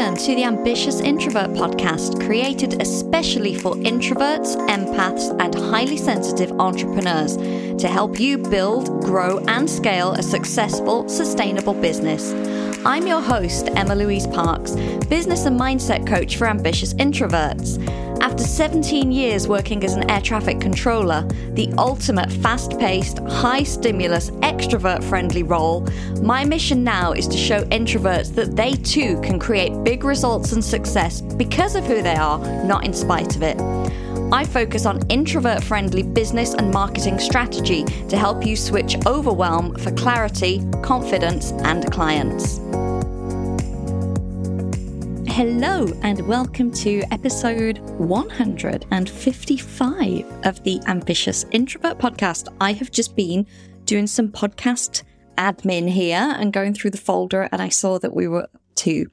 Welcome to the Ambitious Introvert podcast, created especially for introverts, empaths, and highly sensitive entrepreneurs to help you build, grow, and scale a successful, sustainable business. I'm your host, Emma Louise Parkes, business and mindset coach for ambitious introverts. After 17 years working as an air traffic controller, the ultimate fast paced, high stimulus, extrovert friendly role, my mission now is to show introverts that they too can create big results and success because of who they are, not in spite of it. I focus on introvert friendly business and marketing strategy to help you switch overwhelm for clarity, confidence, and clients. Hello, and welcome to episode 155 of the Ambitious Introvert podcast. I have just been doing some podcast admin here and going through the folder, and I saw that we were to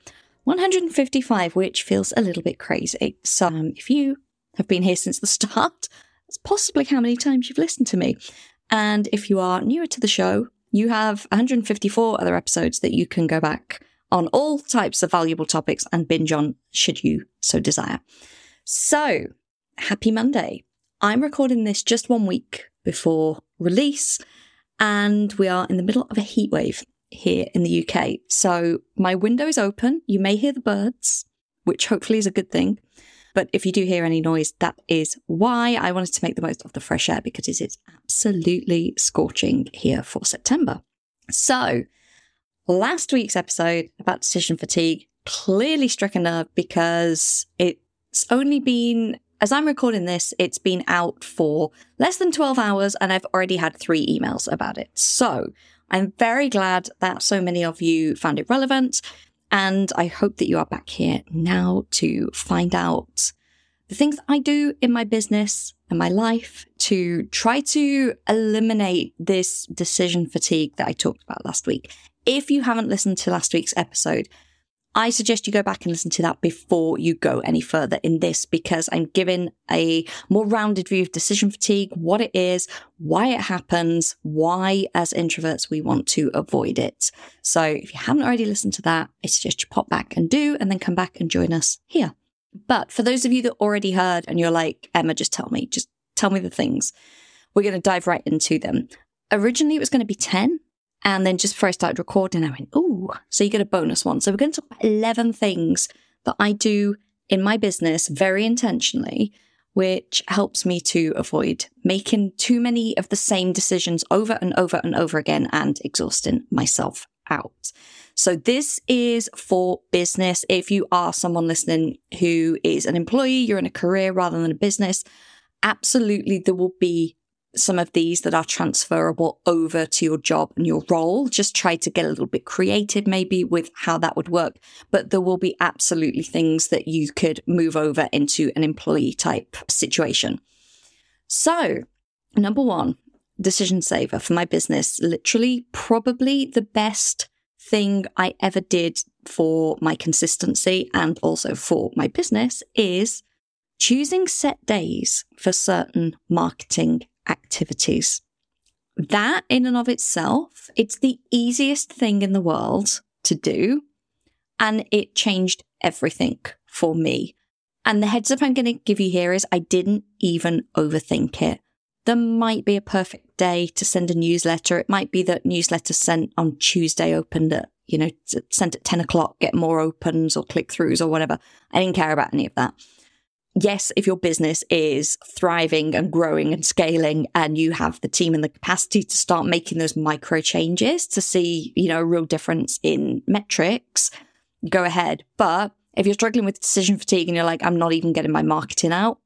155, which feels a little bit crazy. So, um, if you have been here since the start, that's possibly how many times you've listened to me. And if you are newer to the show, you have 154 other episodes that you can go back on all types of valuable topics and binge on should you so desire. So, happy Monday. I'm recording this just one week before release, and we are in the middle of a heat wave here in the UK. So, my window is open. You may hear the birds, which hopefully is a good thing. But if you do hear any noise, that is why I wanted to make the most of the fresh air because it is absolutely scorching here for September. So, last week's episode about decision fatigue clearly struck a nerve because it's only been, as I'm recording this, it's been out for less than 12 hours and I've already had three emails about it. So I'm very glad that so many of you found it relevant. And I hope that you are back here now to find out the things I do in my business and my life to try to eliminate this decision fatigue that I talked about last week. If you haven't listened to last week's episode, I suggest you go back and listen to that before you go any further in this because I'm giving a more rounded view of decision fatigue, what it is, why it happens, why as introverts we want to avoid it. So if you haven't already listened to that, I suggest you pop back and do and then come back and join us here. But for those of you that already heard and you're like, Emma, just tell me, just tell me the things, we're going to dive right into them. Originally it was going to be 10 and then just before I started recording, I went, oh, so you get a bonus one. So we're going to talk about 11 things that I do in my business very intentionally, which helps me to avoid making too many of the same decisions over and over and over again and exhausting myself out. So this is for business. If you are someone listening who is an employee, you're in a career rather than a business, absolutely there will be some of these that are transferable over to your job and your role. Just try to get a little bit creative, maybe with how that would work. But there will be absolutely things that you could move over into an employee type situation. So, number one, decision saver for my business, literally, probably the best thing I ever did for my consistency and also for my business is choosing set days for certain marketing activities. That in and of itself, it's the easiest thing in the world to do. And it changed everything for me. And the heads up I'm going to give you here is I didn't even overthink it. There might be a perfect day to send a newsletter. It might be that newsletter sent on Tuesday opened at, you know, sent at 10 o'clock, get more opens or click throughs or whatever. I didn't care about any of that yes, if your business is thriving and growing and scaling and you have the team and the capacity to start making those micro changes to see, you know, a real difference in metrics, go ahead. But if you're struggling with decision fatigue and you're like, I'm not even getting my marketing out,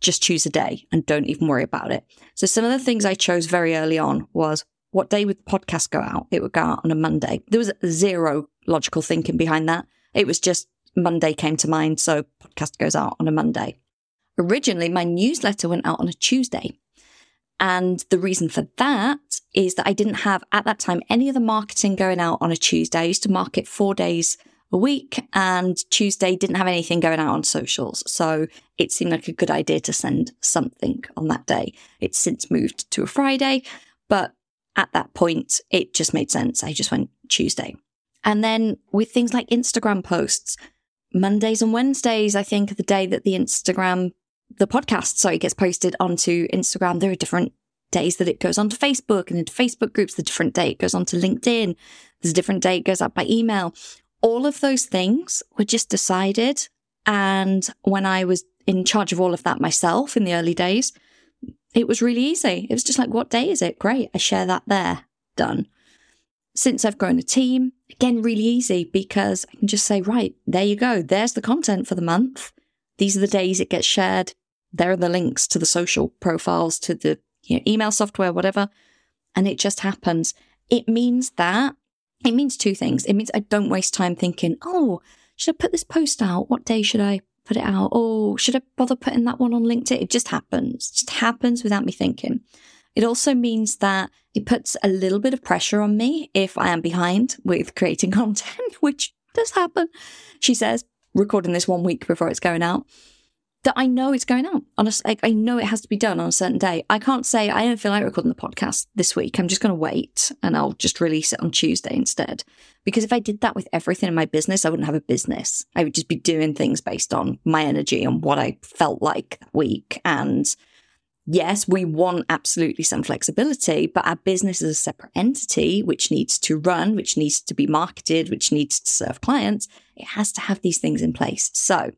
just choose a day and don't even worry about it. So some of the things I chose very early on was what day would the podcast go out? It would go out on a Monday. There was zero logical thinking behind that. It was just Monday came to mind, so podcast goes out on a Monday. Originally, my newsletter went out on a Tuesday. And the reason for that is that I didn't have at that time any of the marketing going out on a Tuesday. I used to market four days a week and Tuesday didn't have anything going out on socials. So it seemed like a good idea to send something on that day. It's since moved to a Friday, but at that point, it just made sense. I just went Tuesday. And then with things like Instagram posts, Mondays and Wednesdays, I think, are the day that the Instagram, the podcast, sorry, gets posted onto Instagram. There are different days that it goes onto Facebook and into Facebook groups, the different day it goes onto LinkedIn, there's a different day it goes out by email. All of those things were just decided. And when I was in charge of all of that myself in the early days, it was really easy. It was just like, what day is it? Great. I share that there. Done. Since I've grown a team, again, really easy because I can just say, right, there you go. There's the content for the month. These are the days it gets shared. There are the links to the social profiles, to the you know, email software, whatever. And it just happens. It means that it means two things. It means I don't waste time thinking, oh, should I put this post out? What day should I put it out? Oh, should I bother putting that one on LinkedIn? It just happens. It just happens without me thinking. It also means that it puts a little bit of pressure on me if I am behind with creating content, which does happen. She says, recording this one week before it's going out that I know it's going out. Honestly, I know it has to be done on a certain day. I can't say I don't feel like recording the podcast this week. I'm just going to wait and I'll just release it on Tuesday instead. Because if I did that with everything in my business, I wouldn't have a business. I would just be doing things based on my energy and what I felt like that week. And yes, we want absolutely some flexibility, but our business is a separate entity which needs to run, which needs to be marketed, which needs to serve clients. It has to have these things in place. So,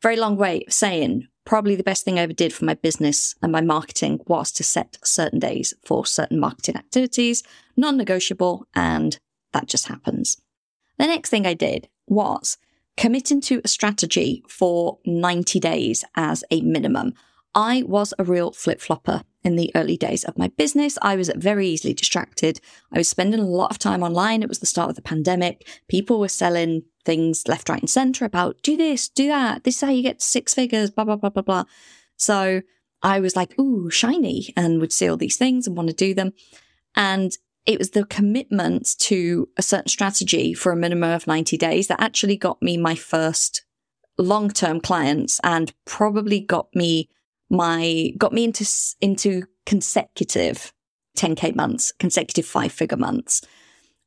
very long way of saying probably the best thing I ever did for my business and my marketing was to set certain days for certain marketing activities, non negotiable, and that just happens. The next thing I did was committing to a strategy for 90 days as a minimum. I was a real flip flopper in the early days of my business. I was very easily distracted. I was spending a lot of time online. It was the start of the pandemic. People were selling things left, right, and center about do this, do that. This is how you get six figures, blah, blah, blah, blah, blah. So I was like, ooh, shiny, and would see all these things and want to do them. And it was the commitment to a certain strategy for a minimum of 90 days that actually got me my first long term clients and probably got me my, got me into, into consecutive 10K months, consecutive five figure months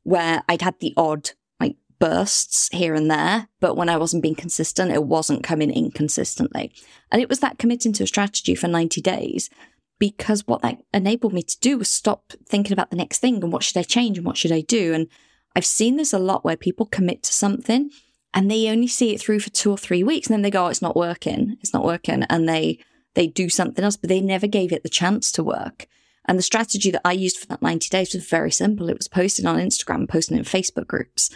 where I'd had the odd like bursts here and there, but when I wasn't being consistent, it wasn't coming inconsistently. And it was that committing to a strategy for 90 days because what that enabled me to do was stop thinking about the next thing and what should I change and what should I do. And I've seen this a lot where people commit to something and they only see it through for two or three weeks and then they go, oh, it's not working. It's not working. And they, they do something else, but they never gave it the chance to work. And the strategy that I used for that 90 days was very simple. It was posting on Instagram, posting in Facebook groups.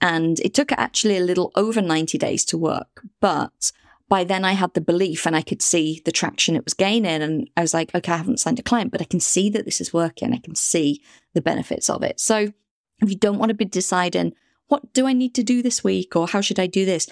And it took actually a little over 90 days to work. But by then I had the belief and I could see the traction it was gaining. And I was like, okay, I haven't signed a client, but I can see that this is working. I can see the benefits of it. So if you don't want to be deciding, what do I need to do this week or how should I do this?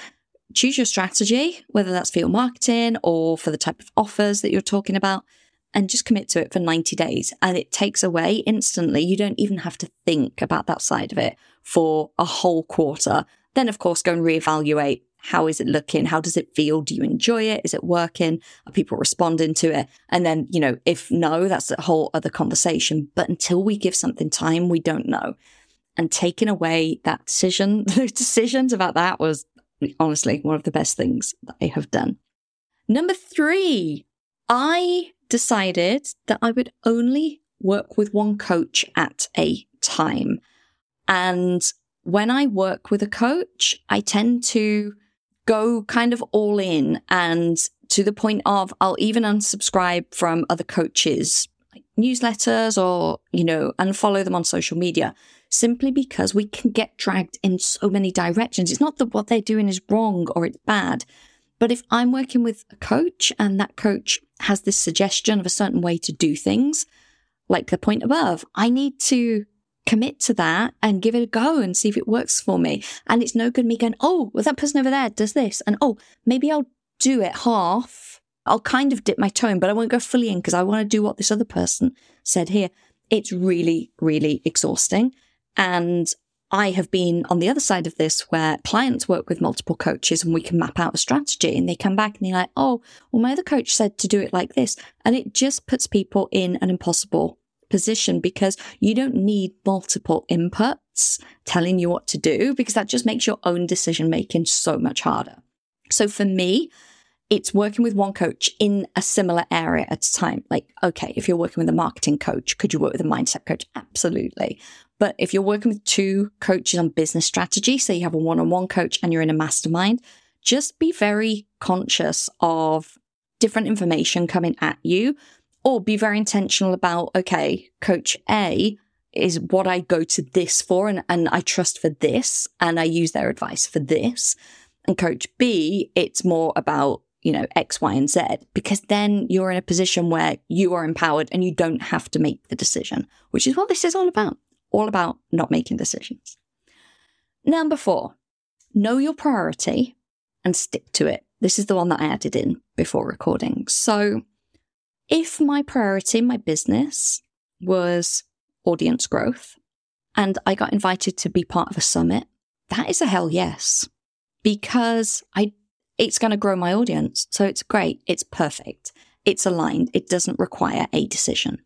Choose your strategy, whether that's for your marketing or for the type of offers that you're talking about, and just commit to it for 90 days. And it takes away instantly. You don't even have to think about that side of it for a whole quarter. Then, of course, go and reevaluate how is it looking? How does it feel? Do you enjoy it? Is it working? Are people responding to it? And then, you know, if no, that's a whole other conversation. But until we give something time, we don't know. And taking away that decision, the decisions about that was honestly one of the best things that I have done. Number three, I decided that I would only work with one coach at a time. And when I work with a coach, I tend to go kind of all in and to the point of I'll even unsubscribe from other coaches, newsletters or, you know, unfollow them on social media simply because we can get dragged in so many directions. It's not that what they're doing is wrong or it's bad. But if I'm working with a coach and that coach has this suggestion of a certain way to do things, like the point above, I need to commit to that and give it a go and see if it works for me. And it's no good me going, oh, well, that person over there does this. And oh, maybe I'll do it half. I'll kind of dip my toe in, but I won't go fully in because I want to do what this other person said here. It's really, really exhausting. And I have been on the other side of this where clients work with multiple coaches and we can map out a strategy and they come back and they're like, oh, well, my other coach said to do it like this. And it just puts people in an impossible position because you don't need multiple inputs telling you what to do because that just makes your own decision making so much harder. So for me, it's working with one coach in a similar area at a time. Like, okay, if you're working with a marketing coach, could you work with a mindset coach? Absolutely. But if you're working with two coaches on business strategy, so you have a one on one coach and you're in a mastermind, just be very conscious of different information coming at you or be very intentional about, okay, coach A is what I go to this for and, and I trust for this and I use their advice for this. And coach B, it's more about you know, X, Y, and Z, because then you're in a position where you are empowered and you don't have to make the decision, which is what this is all about. All about not making decisions. Number four, know your priority and stick to it. This is the one that I added in before recording. So if my priority, in my business was audience growth and I got invited to be part of a summit, that is a hell yes because I it's going to grow my audience. So it's great. It's perfect. It's aligned. It doesn't require a decision.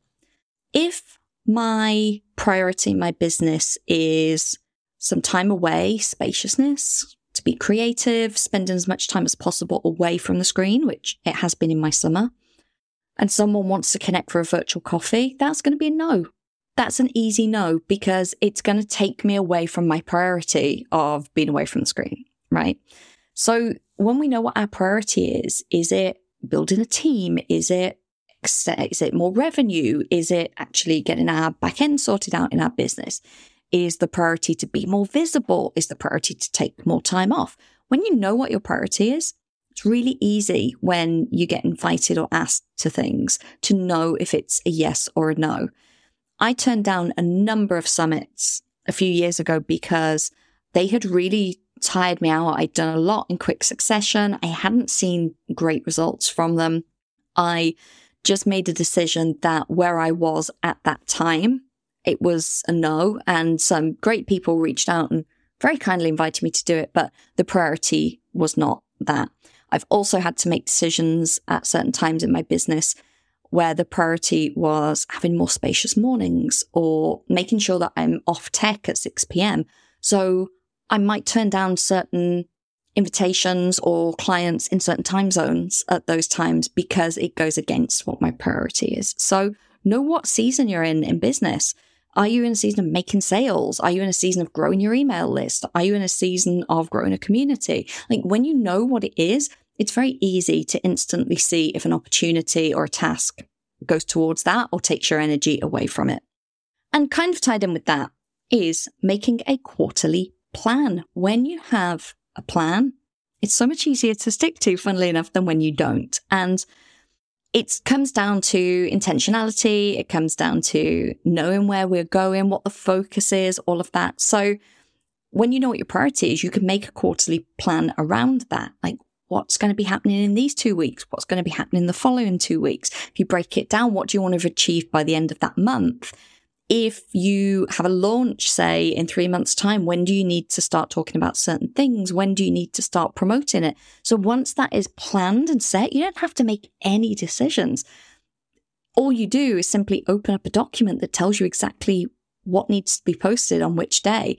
If my priority, my business is some time away, spaciousness, to be creative, spending as much time as possible away from the screen, which it has been in my summer, and someone wants to connect for a virtual coffee, that's going to be a no. That's an easy no because it's going to take me away from my priority of being away from the screen, right? So when we know what our priority is, is it building a team? Is it is it more revenue? Is it actually getting our back end sorted out in our business? Is the priority to be more visible? Is the priority to take more time off? When you know what your priority is, it's really easy when you get invited or asked to things to know if it's a yes or a no. I turned down a number of summits a few years ago because they had really tired me out. I'd done a lot in quick succession. I hadn't seen great results from them. I just made a decision that where I was at that time, it was a no. And some great people reached out and very kindly invited me to do it, but the priority was not that. I've also had to make decisions at certain times in my business where the priority was having more spacious mornings or making sure that I'm off tech at 6 p.m. So I might turn down certain invitations or clients in certain time zones at those times because it goes against what my priority is. So know what season you're in in business. Are you in a season of making sales? Are you in a season of growing your email list? Are you in a season of growing a community? Like when you know what it is, it's very easy to instantly see if an opportunity or a task goes towards that or takes your energy away from it. And kind of tied in with that is making a quarterly plan. When you have a plan, it's so much easier to stick to, funnily enough, than when you don't. And it comes down to intentionality. It comes down to knowing where we're going, what the focus is, all of that. So when you know what your priority is, you can make a quarterly plan around that. Like what's going to be happening in these two weeks? What's going to be happening in the following two weeks? If you break it down, what do you want to have achieved by the end of that month? If you have a launch, say in three months' time, when do you need to start talking about certain things? When do you need to start promoting it? So once that is planned and set, you don't have to make any decisions. All you do is simply open up a document that tells you exactly what needs to be posted on which day.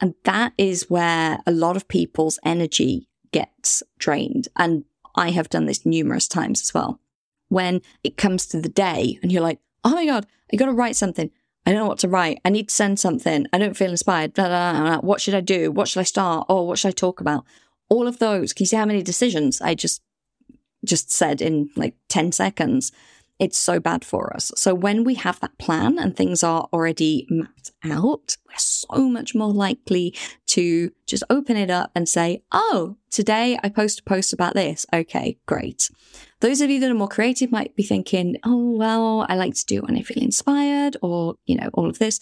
And that is where a lot of people's energy gets drained. And I have done this numerous times as well. When it comes to the day and you're like, oh my God, I got to write something. I don't know what to write. I need to send something. I don't feel inspired. Blah, blah, blah, what should I do? What should I start? Oh, what should I talk about? All of those. Can you see how many decisions I just just said in like 10 seconds? It's so bad for us. So when we have that plan and things are already mapped out, we're so much more likely to just open it up and say, Oh, today I post a post about this. Okay, great. Those of you that are more creative might be thinking, Oh, well, I like to do it when I feel inspired or, you know, all of this.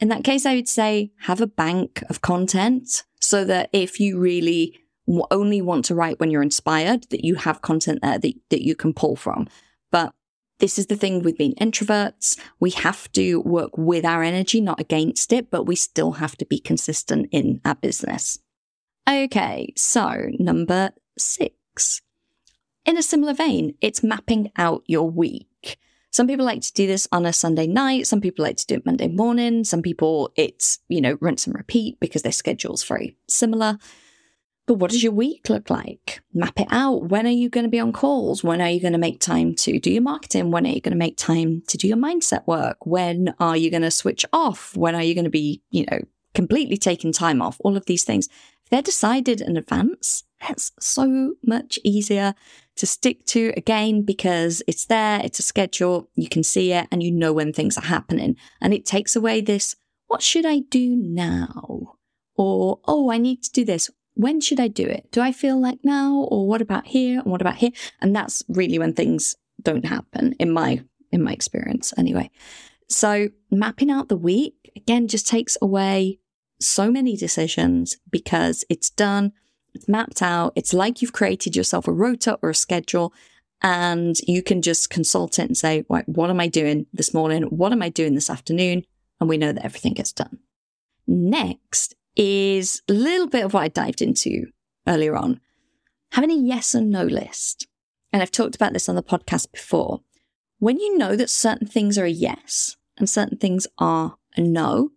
In that case, I would say have a bank of content so that if you really only want to write when you're inspired, that you have content there that, that you can pull from. But this is the thing with being introverts. We have to work with our energy, not against it, but we still have to be consistent in our business. Okay, so number six. In a similar vein, it's mapping out your week. Some people like to do this on a Sunday night. Some people like to do it Monday morning. Some people it's, you know, rinse and repeat because their schedule's very similar. But what does mm-hmm. your week look like? Map it out. When are you going to be on calls? When are you going to make time to do your marketing? When are you going to make time to do your mindset work? When are you going to switch off? When are you going to be, you know, completely taking time off? All of these things. If they're decided in advance, that's so much easier to stick to again because it's there, it's a schedule, you can see it, and you know when things are happening. And it takes away this, what should I do now? Or, oh, I need to do this when should I do it? Do I feel like now or what about here and what about here? And that's really when things don't happen in my in my experience anyway. So mapping out the week again just takes away so many decisions because it's done, it's mapped out, it's like you've created yourself a rota or a schedule and you can just consult it and say, right, what am I doing this morning? What am I doing this afternoon? And we know that everything gets done. Next is a little bit of what I dived into earlier on. Having a yes and no list. And I've talked about this on the podcast before. When you know that certain things are a yes and certain things are a no,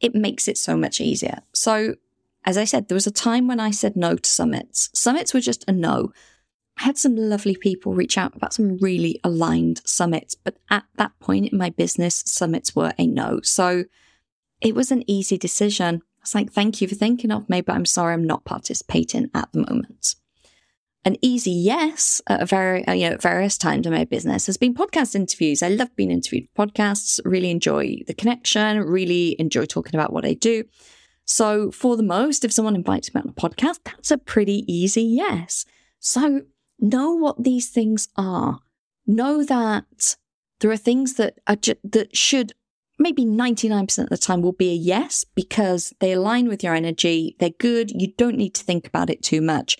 it makes it so much easier. So, as I said, there was a time when I said no to summits. Summits were just a no. I had some lovely people reach out about some really aligned summits, but at that point in my business, summits were a no. So it was an easy decision. It's like, thank you for thinking of me, but I'm sorry I'm not participating at the moment. An easy yes at very, uh, you know, various times in my business has been podcast interviews. I love being interviewed for podcasts, really enjoy the connection, really enjoy talking about what I do. So for the most, if someone invites me on a podcast, that's a pretty easy yes. So know what these things are. Know that there are things that are ju- that should maybe 99% of the time will be a yes because they align with your energy. They're good. You don't need to think about it too much.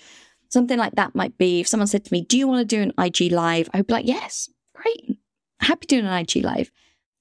Something like that might be if someone said to me, Do you want to do an IG live? I would be like, Yes, great. Happy doing an IG live.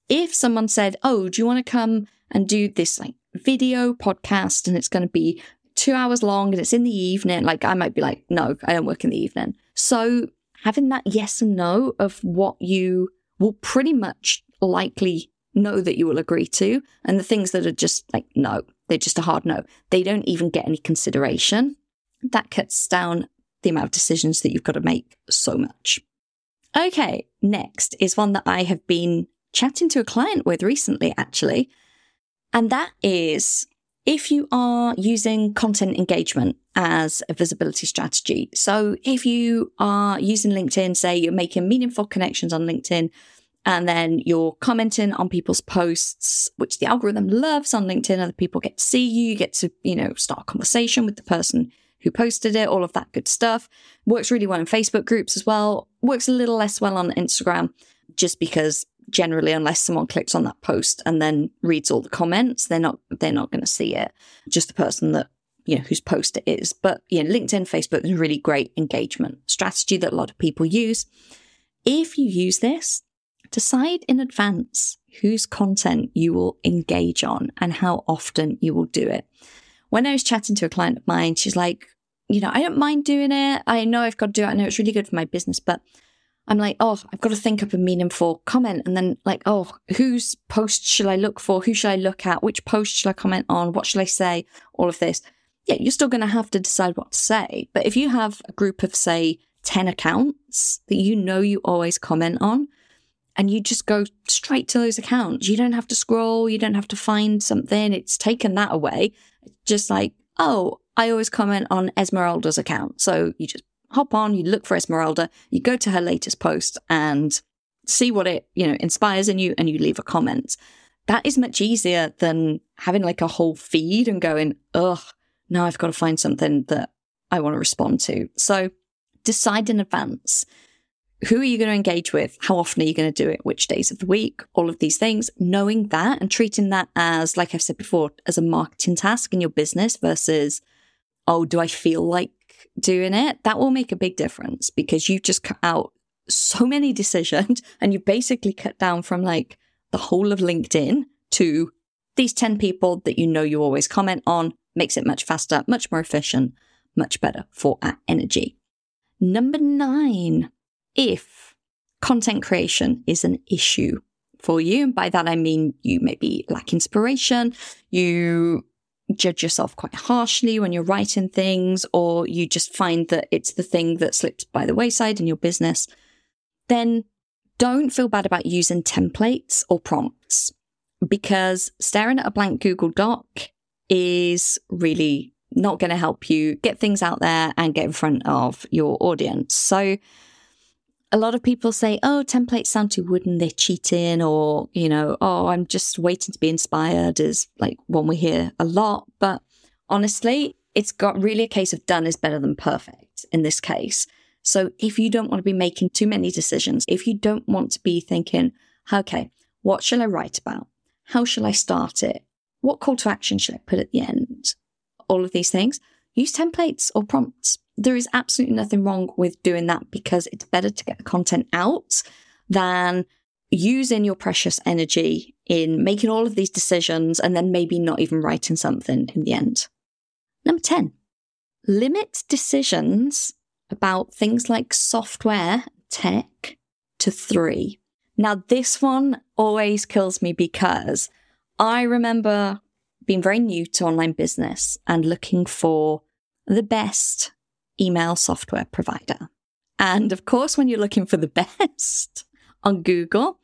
If someone said, Oh, do you want to come and do this like video podcast and it's going to be two hours long and it's in the evening, like I might be like, No, I don't work in the evening. So having that yes and no of what you will pretty much likely know that you will agree to, and the things that are just like, no, they're just a hard no. They don't even get any consideration. That cuts down the amount of decisions that you've got to make so much. Okay, next is one that I have been chatting to a client with recently, actually. And that is if you are using content engagement as a visibility strategy. So if you are using LinkedIn, say you're making meaningful connections on LinkedIn, and then you're commenting on people's posts, which the algorithm loves on LinkedIn. Other people get to see you, you get to, you know, start a conversation with the person who posted it, all of that good stuff. Works really well in Facebook groups as well. Works a little less well on Instagram, just because generally, unless someone clicks on that post and then reads all the comments, they're not they're not going to see it. Just the person that you know whose post it is. But yeah, LinkedIn, Facebook is a really great engagement strategy that a lot of people use. If you use this, decide in advance whose content you will engage on and how often you will do it. When I was chatting to a client of mine, she's like, you know, I don't mind doing it. I know I've got to do it. I know it's really good for my business, but I'm like, oh, I've got to think up a meaningful comment. And then, like, oh, whose post should I look for? Who should I look at? Which post should I comment on? What should I say? All of this. Yeah, you're still going to have to decide what to say. But if you have a group of, say, 10 accounts that you know you always comment on, and you just go straight to those accounts. You don't have to scroll, you don't have to find something. It's taken that away. just like, oh, I always comment on Esmeralda's account. So you just hop on, you look for Esmeralda, you go to her latest post and see what it, you know, inspires in you and you leave a comment. That is much easier than having like a whole feed and going, ugh, now I've got to find something that I want to respond to. So decide in advance who are you going to engage with? How often are you going to do it? Which days of the week? All of these things. Knowing that and treating that as, like I've said before, as a marketing task in your business versus, oh, do I feel like doing it? That will make a big difference because you've just cut out so many decisions and you basically cut down from like the whole of LinkedIn to these 10 people that you know you always comment on makes it much faster, much more efficient, much better for our energy. Number nine, if content creation is an issue for you, and by that I mean you maybe lack inspiration, you judge yourself quite harshly when you're writing things, or you just find that it's the thing that slips by the wayside in your business, then don't feel bad about using templates or prompts because staring at a blank Google Doc is really not going to help you get things out there and get in front of your audience. So, a lot of people say, oh, templates sound too wooden, they're cheating, or, you know, oh, I'm just waiting to be inspired is like one we hear a lot. But honestly, it's got really a case of done is better than perfect in this case. So if you don't want to be making too many decisions, if you don't want to be thinking, okay, what shall I write about? How shall I start it? What call to action should I put at the end? All of these things. Use templates or prompts. There is absolutely nothing wrong with doing that because it's better to get the content out than using your precious energy in making all of these decisions and then maybe not even writing something in the end. Number 10, limit decisions about things like software, tech to three. Now, this one always kills me because I remember being very new to online business and looking for the best email software provider. And of course, when you're looking for the best on Google,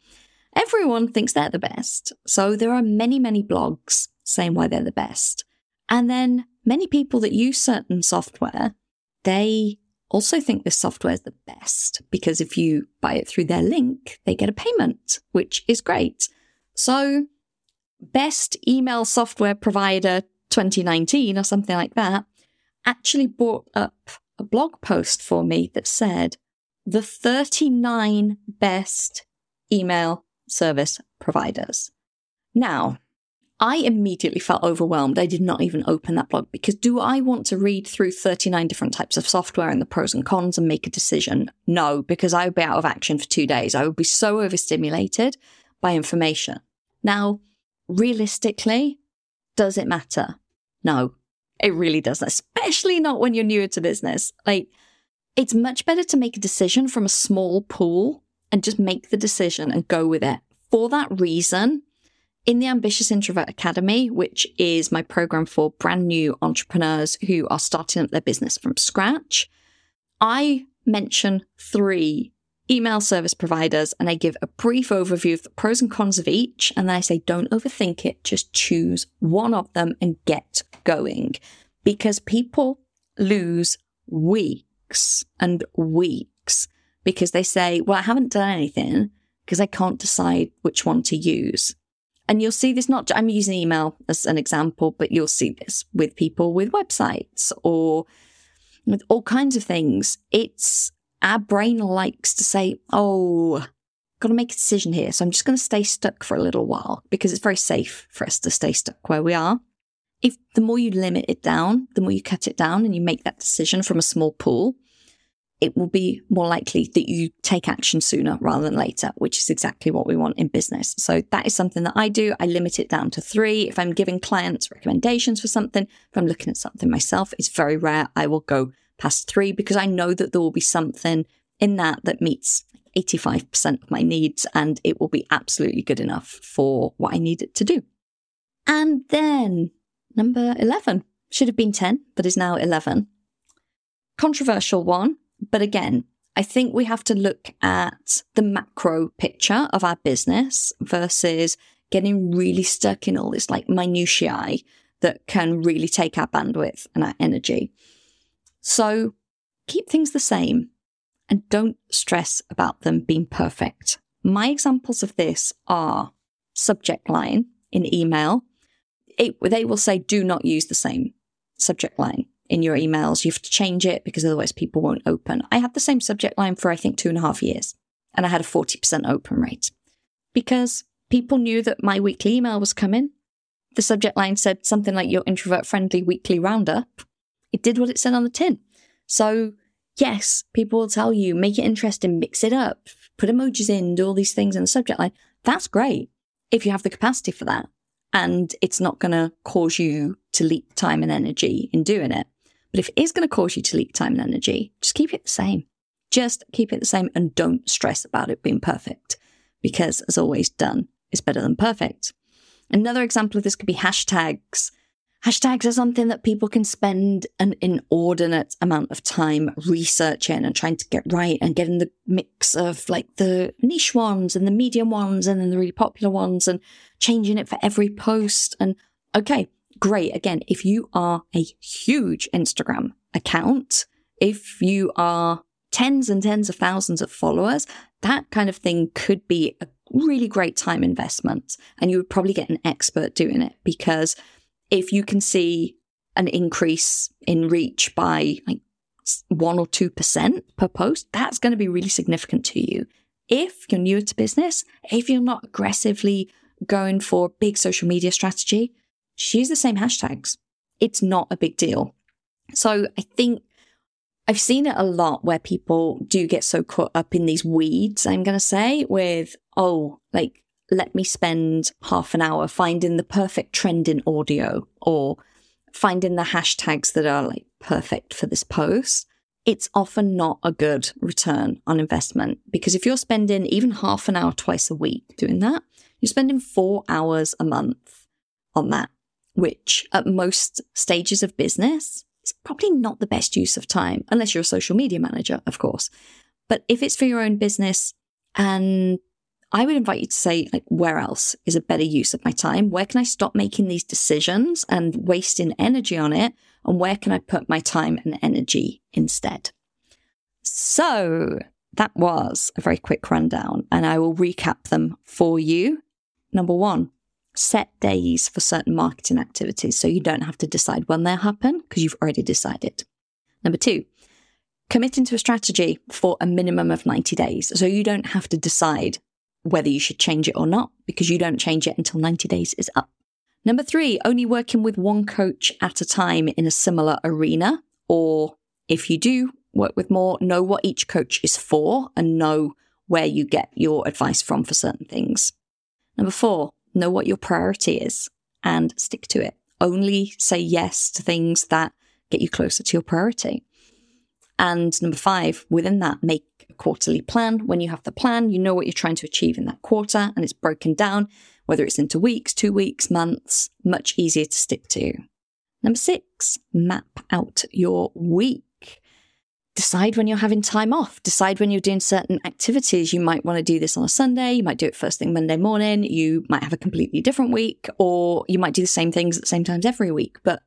everyone thinks they're the best. So there are many, many blogs saying why they're the best. And then many people that use certain software, they also think this software is the best because if you buy it through their link, they get a payment, which is great. So, best email software provider 2019 or something like that actually brought up a blog post for me that said the 39 best email service providers. Now, I immediately felt overwhelmed. I did not even open that blog because do I want to read through 39 different types of software and the pros and cons and make a decision? No, because I would be out of action for two days. I would be so overstimulated by information. Now, realistically, does it matter? No, it really doesn't, especially not when you're newer to business. Like, it's much better to make a decision from a small pool and just make the decision and go with it. For that reason, in the Ambitious Introvert Academy, which is my program for brand new entrepreneurs who are starting up their business from scratch, I mention three email service providers and I give a brief overview of the pros and cons of each. And then I say, don't overthink it, just choose one of them and get going because people lose weeks and weeks because they say, well, I haven't done anything because I can't decide which one to use. And you'll see this not, I'm using email as an example, but you'll see this with people with websites or with all kinds of things. It's our brain likes to say, oh, got to make a decision here. So I'm just going to stay stuck for a little while because it's very safe for us to stay stuck where we are. If the more you limit it down, the more you cut it down and you make that decision from a small pool, it will be more likely that you take action sooner rather than later, which is exactly what we want in business. So that is something that I do. I limit it down to three. If I'm giving clients recommendations for something, if I'm looking at something myself, it's very rare I will go past three because I know that there will be something in that that meets 85% of my needs and it will be absolutely good enough for what I need it to do. And then number 11 should have been 10, but is now 11. Controversial one but again, I think we have to look at the macro picture of our business versus getting really stuck in all this like minutiae that can really take our bandwidth and our energy. So keep things the same and don't stress about them being perfect. My examples of this are subject line in email. It, they will say, do not use the same subject line in your emails. You have to change it because otherwise people won't open. I had the same subject line for, I think, two and a half years, and I had a 40% open rate because people knew that my weekly email was coming. The subject line said something like your introvert friendly weekly roundup. It did what it said on the tin. So, yes, people will tell you, make it interesting, mix it up, put emojis in, do all these things in the subject line. That's great if you have the capacity for that and it's not going to cause you to leak time and energy in doing it. But if it is going to cause you to leak time and energy, just keep it the same. Just keep it the same and don't stress about it being perfect because, as always, done is better than perfect. Another example of this could be hashtags. Hashtags are something that people can spend an inordinate amount of time researching and trying to get right and getting the mix of like the niche ones and the medium ones and then the really popular ones and changing it for every post. And okay, great. Again, if you are a huge Instagram account, if you are tens and tens of thousands of followers, that kind of thing could be a really great time investment. And you would probably get an expert doing it because if you can see an increase in reach by like one or 2% per post, that's going to be really significant to you. If you're newer to business, if you're not aggressively going for big social media strategy, just use the same hashtags. It's not a big deal. So I think I've seen it a lot where people do get so caught up in these weeds, I'm going to say, with, oh, like let me spend half an hour finding the perfect trend in audio or finding the hashtags that are like perfect for this post, it's often not a good return on investment because if you're spending even half an hour twice a week doing that, you're spending four hours a month on that, which at most stages of business is probably not the best use of time, unless you're a social media manager, of course. But if it's for your own business and I would invite you to say, like, where else is a better use of my time? Where can I stop making these decisions and wasting energy on it? And where can I put my time and energy instead? So that was a very quick rundown, and I will recap them for you. Number one, set days for certain marketing activities so you don't have to decide when they'll happen because you've already decided. Number two, committing to a strategy for a minimum of 90 days so you don't have to decide whether you should change it or not, because you don't change it until 90 days is up. Number three, only working with one coach at a time in a similar arena. Or if you do work with more, know what each coach is for and know where you get your advice from for certain things. Number four, know what your priority is and stick to it. Only say yes to things that get you closer to your priority. And number five, within that, make quarterly plan. When you have the plan, you know what you're trying to achieve in that quarter and it's broken down, whether it's into weeks, two weeks, months, much easier to stick to. Number six, map out your week. Decide when you're having time off. Decide when you're doing certain activities. You might want to do this on a Sunday. You might do it first thing Monday morning. You might have a completely different week, or you might do the same things at the same times every week. But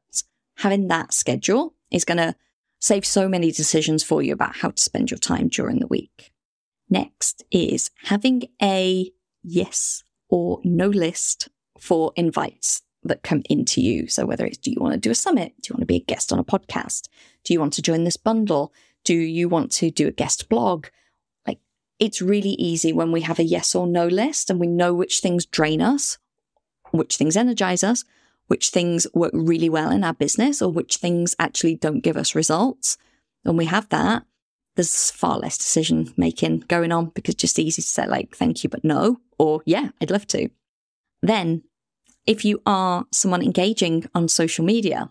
having that schedule is going to save so many decisions for you about how to spend your time during the week. Next is having a yes or no list for invites that come into you. So whether it's do you want to do a summit? Do you want to be a guest on a podcast? Do you want to join this bundle? Do you want to do a guest blog? Like it's really easy when we have a yes or no list and we know which things drain us, which things energize us, which things work really well in our business or which things actually don't give us results. When we have that, there's far less decision making going on because it's just easy to say like thank you but no or yeah i'd love to then if you are someone engaging on social media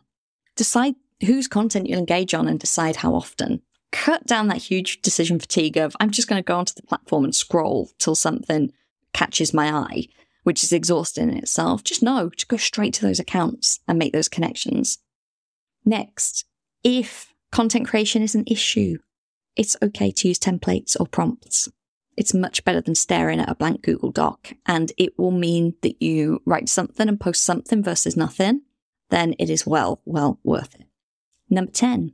decide whose content you'll engage on and decide how often cut down that huge decision fatigue of i'm just going to go onto the platform and scroll till something catches my eye which is exhausting in itself. Just know, just go straight to those accounts and make those connections. Next, if content creation is an issue, it's okay to use templates or prompts. It's much better than staring at a blank Google Doc, and it will mean that you write something and post something versus nothing. Then it is well, well worth it. Number 10,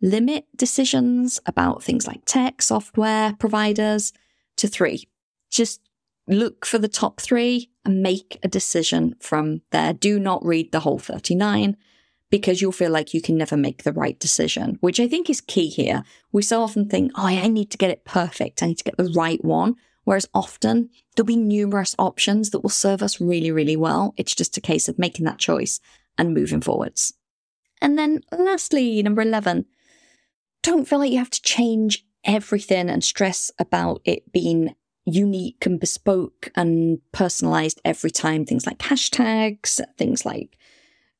limit decisions about things like tech, software providers to three. Just look for the top three and make a decision from there. Do not read the whole 39 because you'll feel like you can never make the right decision, which I think is key here. We so often think, oh, I need to get it perfect. I need to get the right one. Whereas often there'll be numerous options that will serve us really, really well. It's just a case of making that choice and moving forwards. And then lastly, number 11, don't feel like you have to change everything and stress about it being unique and bespoke and personalized every time. Things like hashtags, things like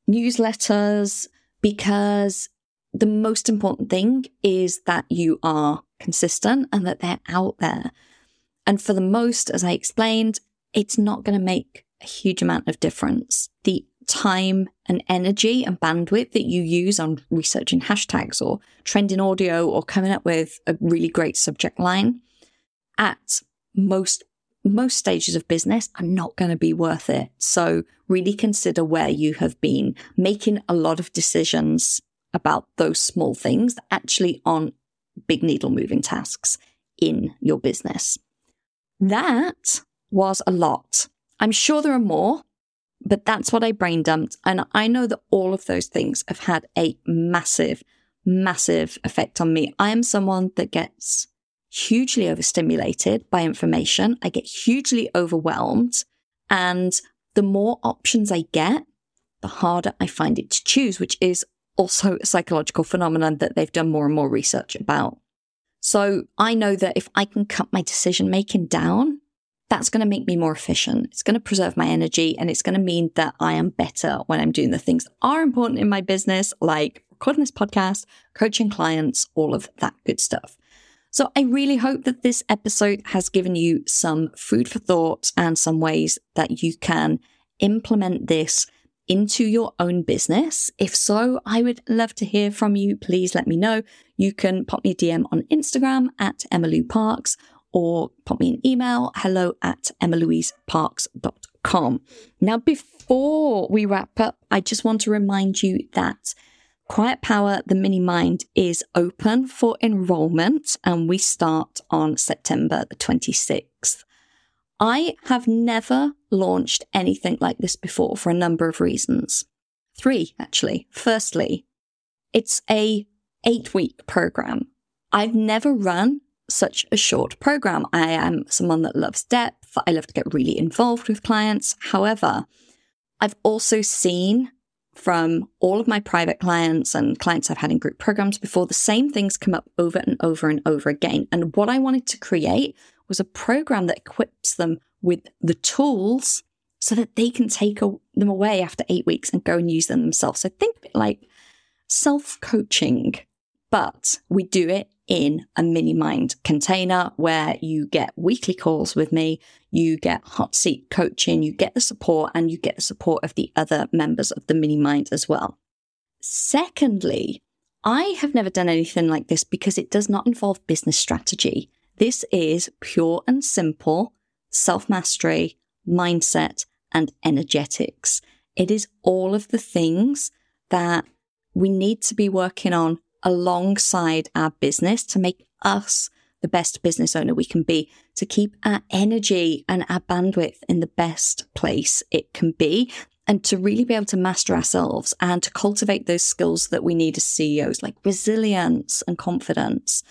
newsletters, because the most important thing is that you are consistent and that they're out there. And for the most, as I explained, it's not going to make a huge amount of difference. The time and energy and bandwidth that you use on researching hashtags or trending audio or coming up with a really great subject line at most most stages of business are not going to be worth it. So really consider where you have been making a lot of decisions about those small things that actually aren't big needle moving tasks in your business. That was a lot. I'm sure there are more, but that's what I brain dumped. And I know that all of those things have had a massive, massive effect on me. I am someone that gets hugely overstimulated by information. I get hugely overwhelmed. And the more options I get, the harder I find it to choose, which is also a psychological phenomenon that they've done more and more research about. So I know that if I can cut my decision making down, that's going to make me more efficient. It's going to preserve my energy and it's going to mean that I am better when I'm doing the things that are important in my business, like recording this podcast, coaching clients, all of that good stuff. So I really hope that this episode has given you some food for thought and some ways that you can implement this into your own business? If so, I would love to hear from you. Please let me know. You can pop me a DM on Instagram at Emmalou Parkes or pop me an email hello at emmalouiseparkes.com. Now, before we wrap up, I just want to remind you that Quiet Power, the Minimind, is open for enrollment and we start on September the 26th. I have never launched anything like this before for a number of reasons. Three, actually. Firstly, it's a eight week program. I've never run such a short program. I am someone that loves depth. I love to get really involved with clients. However, I've also seen from all of my private clients and clients I've had in group programs before, the same things come up over and over and over again. And what I wanted to create was a program that equips them with the tools so that they can take a, them away after eight weeks and go and use them themselves. So think of it like self coaching, but we do it in a Minimind container where you get weekly calls with me, you get hot seat coaching, you get the support, and you get the support of the other members of the Minimind as well. Secondly, I have never done anything like this because it does not involve business strategy. This is pure and simple self mastery, mindset, and energetics. It is all of the things that we need to be working on alongside our business to make us the best business owner we can be, to keep our energy and our bandwidth in the best place it can be, and to really be able to master ourselves and to cultivate those skills that we need as CEOs, like resilience and confidence.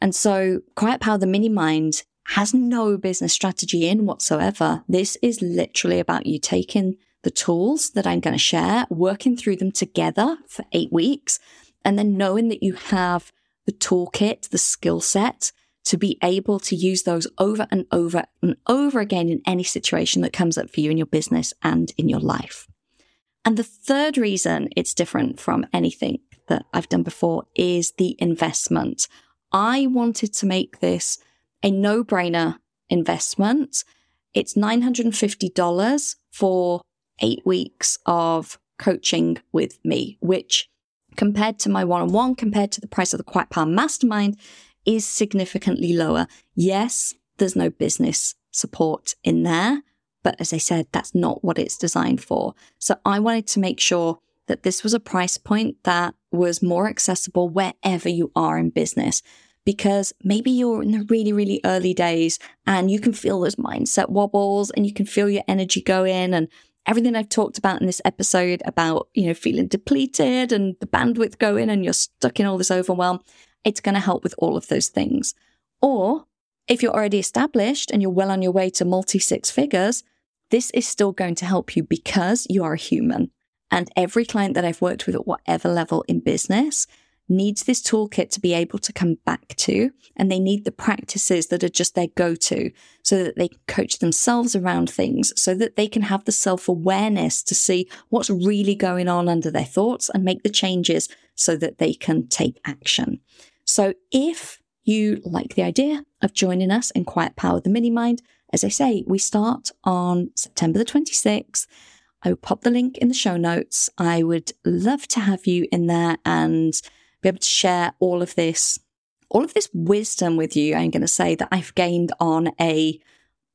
And so, Quiet Power, the Minimind, has no business strategy in whatsoever. This is literally about you taking the tools that I'm going to share, working through them together for eight weeks, and then knowing that you have the toolkit, the skill set to be able to use those over and over and over again in any situation that comes up for you in your business and in your life. And the third reason it's different from anything that I've done before is the investment. I wanted to make this a no brainer investment. It's $950 for eight weeks of coaching with me, which compared to my one on one, compared to the price of the Quiet Power Mastermind, is significantly lower. Yes, there's no business support in there, but as I said, that's not what it's designed for. So I wanted to make sure that this was a price point that was more accessible wherever you are in business because maybe you're in the really, really early days and you can feel those mindset wobbles and you can feel your energy go in and everything I've talked about in this episode about, you know, feeling depleted and the bandwidth going and you're stuck in all this overwhelm, it's going to help with all of those things. Or if you're already established and you're well on your way to multi six figures, this is still going to help you because you are a human. And every client that I've worked with at whatever level in business needs this toolkit to be able to come back to, and they need the practices that are just their go to so that they can coach themselves around things, so that they can have the self awareness to see what's really going on under their thoughts and make the changes so that they can take action. So if you like the idea of joining us in Quiet Power, the Minimind, as I say, we start on September the 26th. I will pop the link in the show notes. I would love to have you in there and be able to share all of this, all of this wisdom with you. I'm going to say that I've gained on a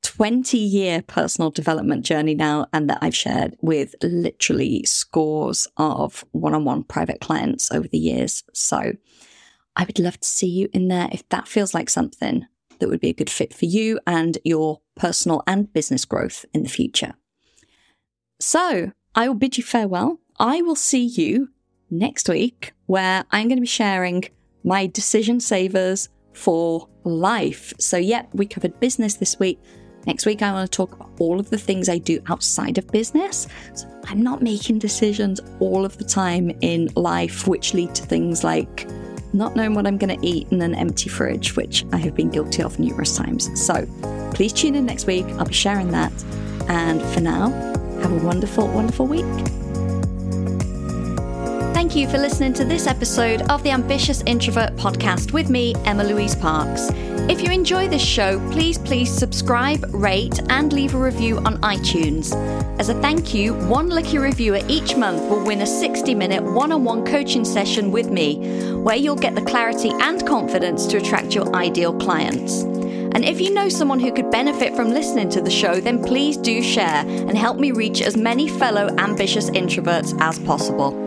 20 year personal development journey now, and that I've shared with literally scores of one on one private clients over the years. So I would love to see you in there if that feels like something that would be a good fit for you and your personal and business growth in the future. So I will bid you farewell. I will see you next week where I'm going to be sharing my decision savers for life. So, yeah, we covered business this week. Next week, I want to talk about all of the things I do outside of business. So I'm not making decisions all of the time in life, which lead to things like not knowing what I'm going to eat in an empty fridge, which I have been guilty of numerous times. So please tune in next week. I'll be sharing that. And for now, have a wonderful, wonderful week. Thank you for listening to this episode of the Ambitious Introvert podcast with me, Emma Louise Parkes. If you enjoy this show, please, please subscribe, rate, and leave a review on iTunes. As a thank you, one lucky reviewer each month will win a 60 minute one on one coaching session with me, where you'll get the clarity and confidence to attract your ideal clients. And if you know someone who could benefit from listening to the show, then please do share and help me reach as many fellow ambitious introverts as possible.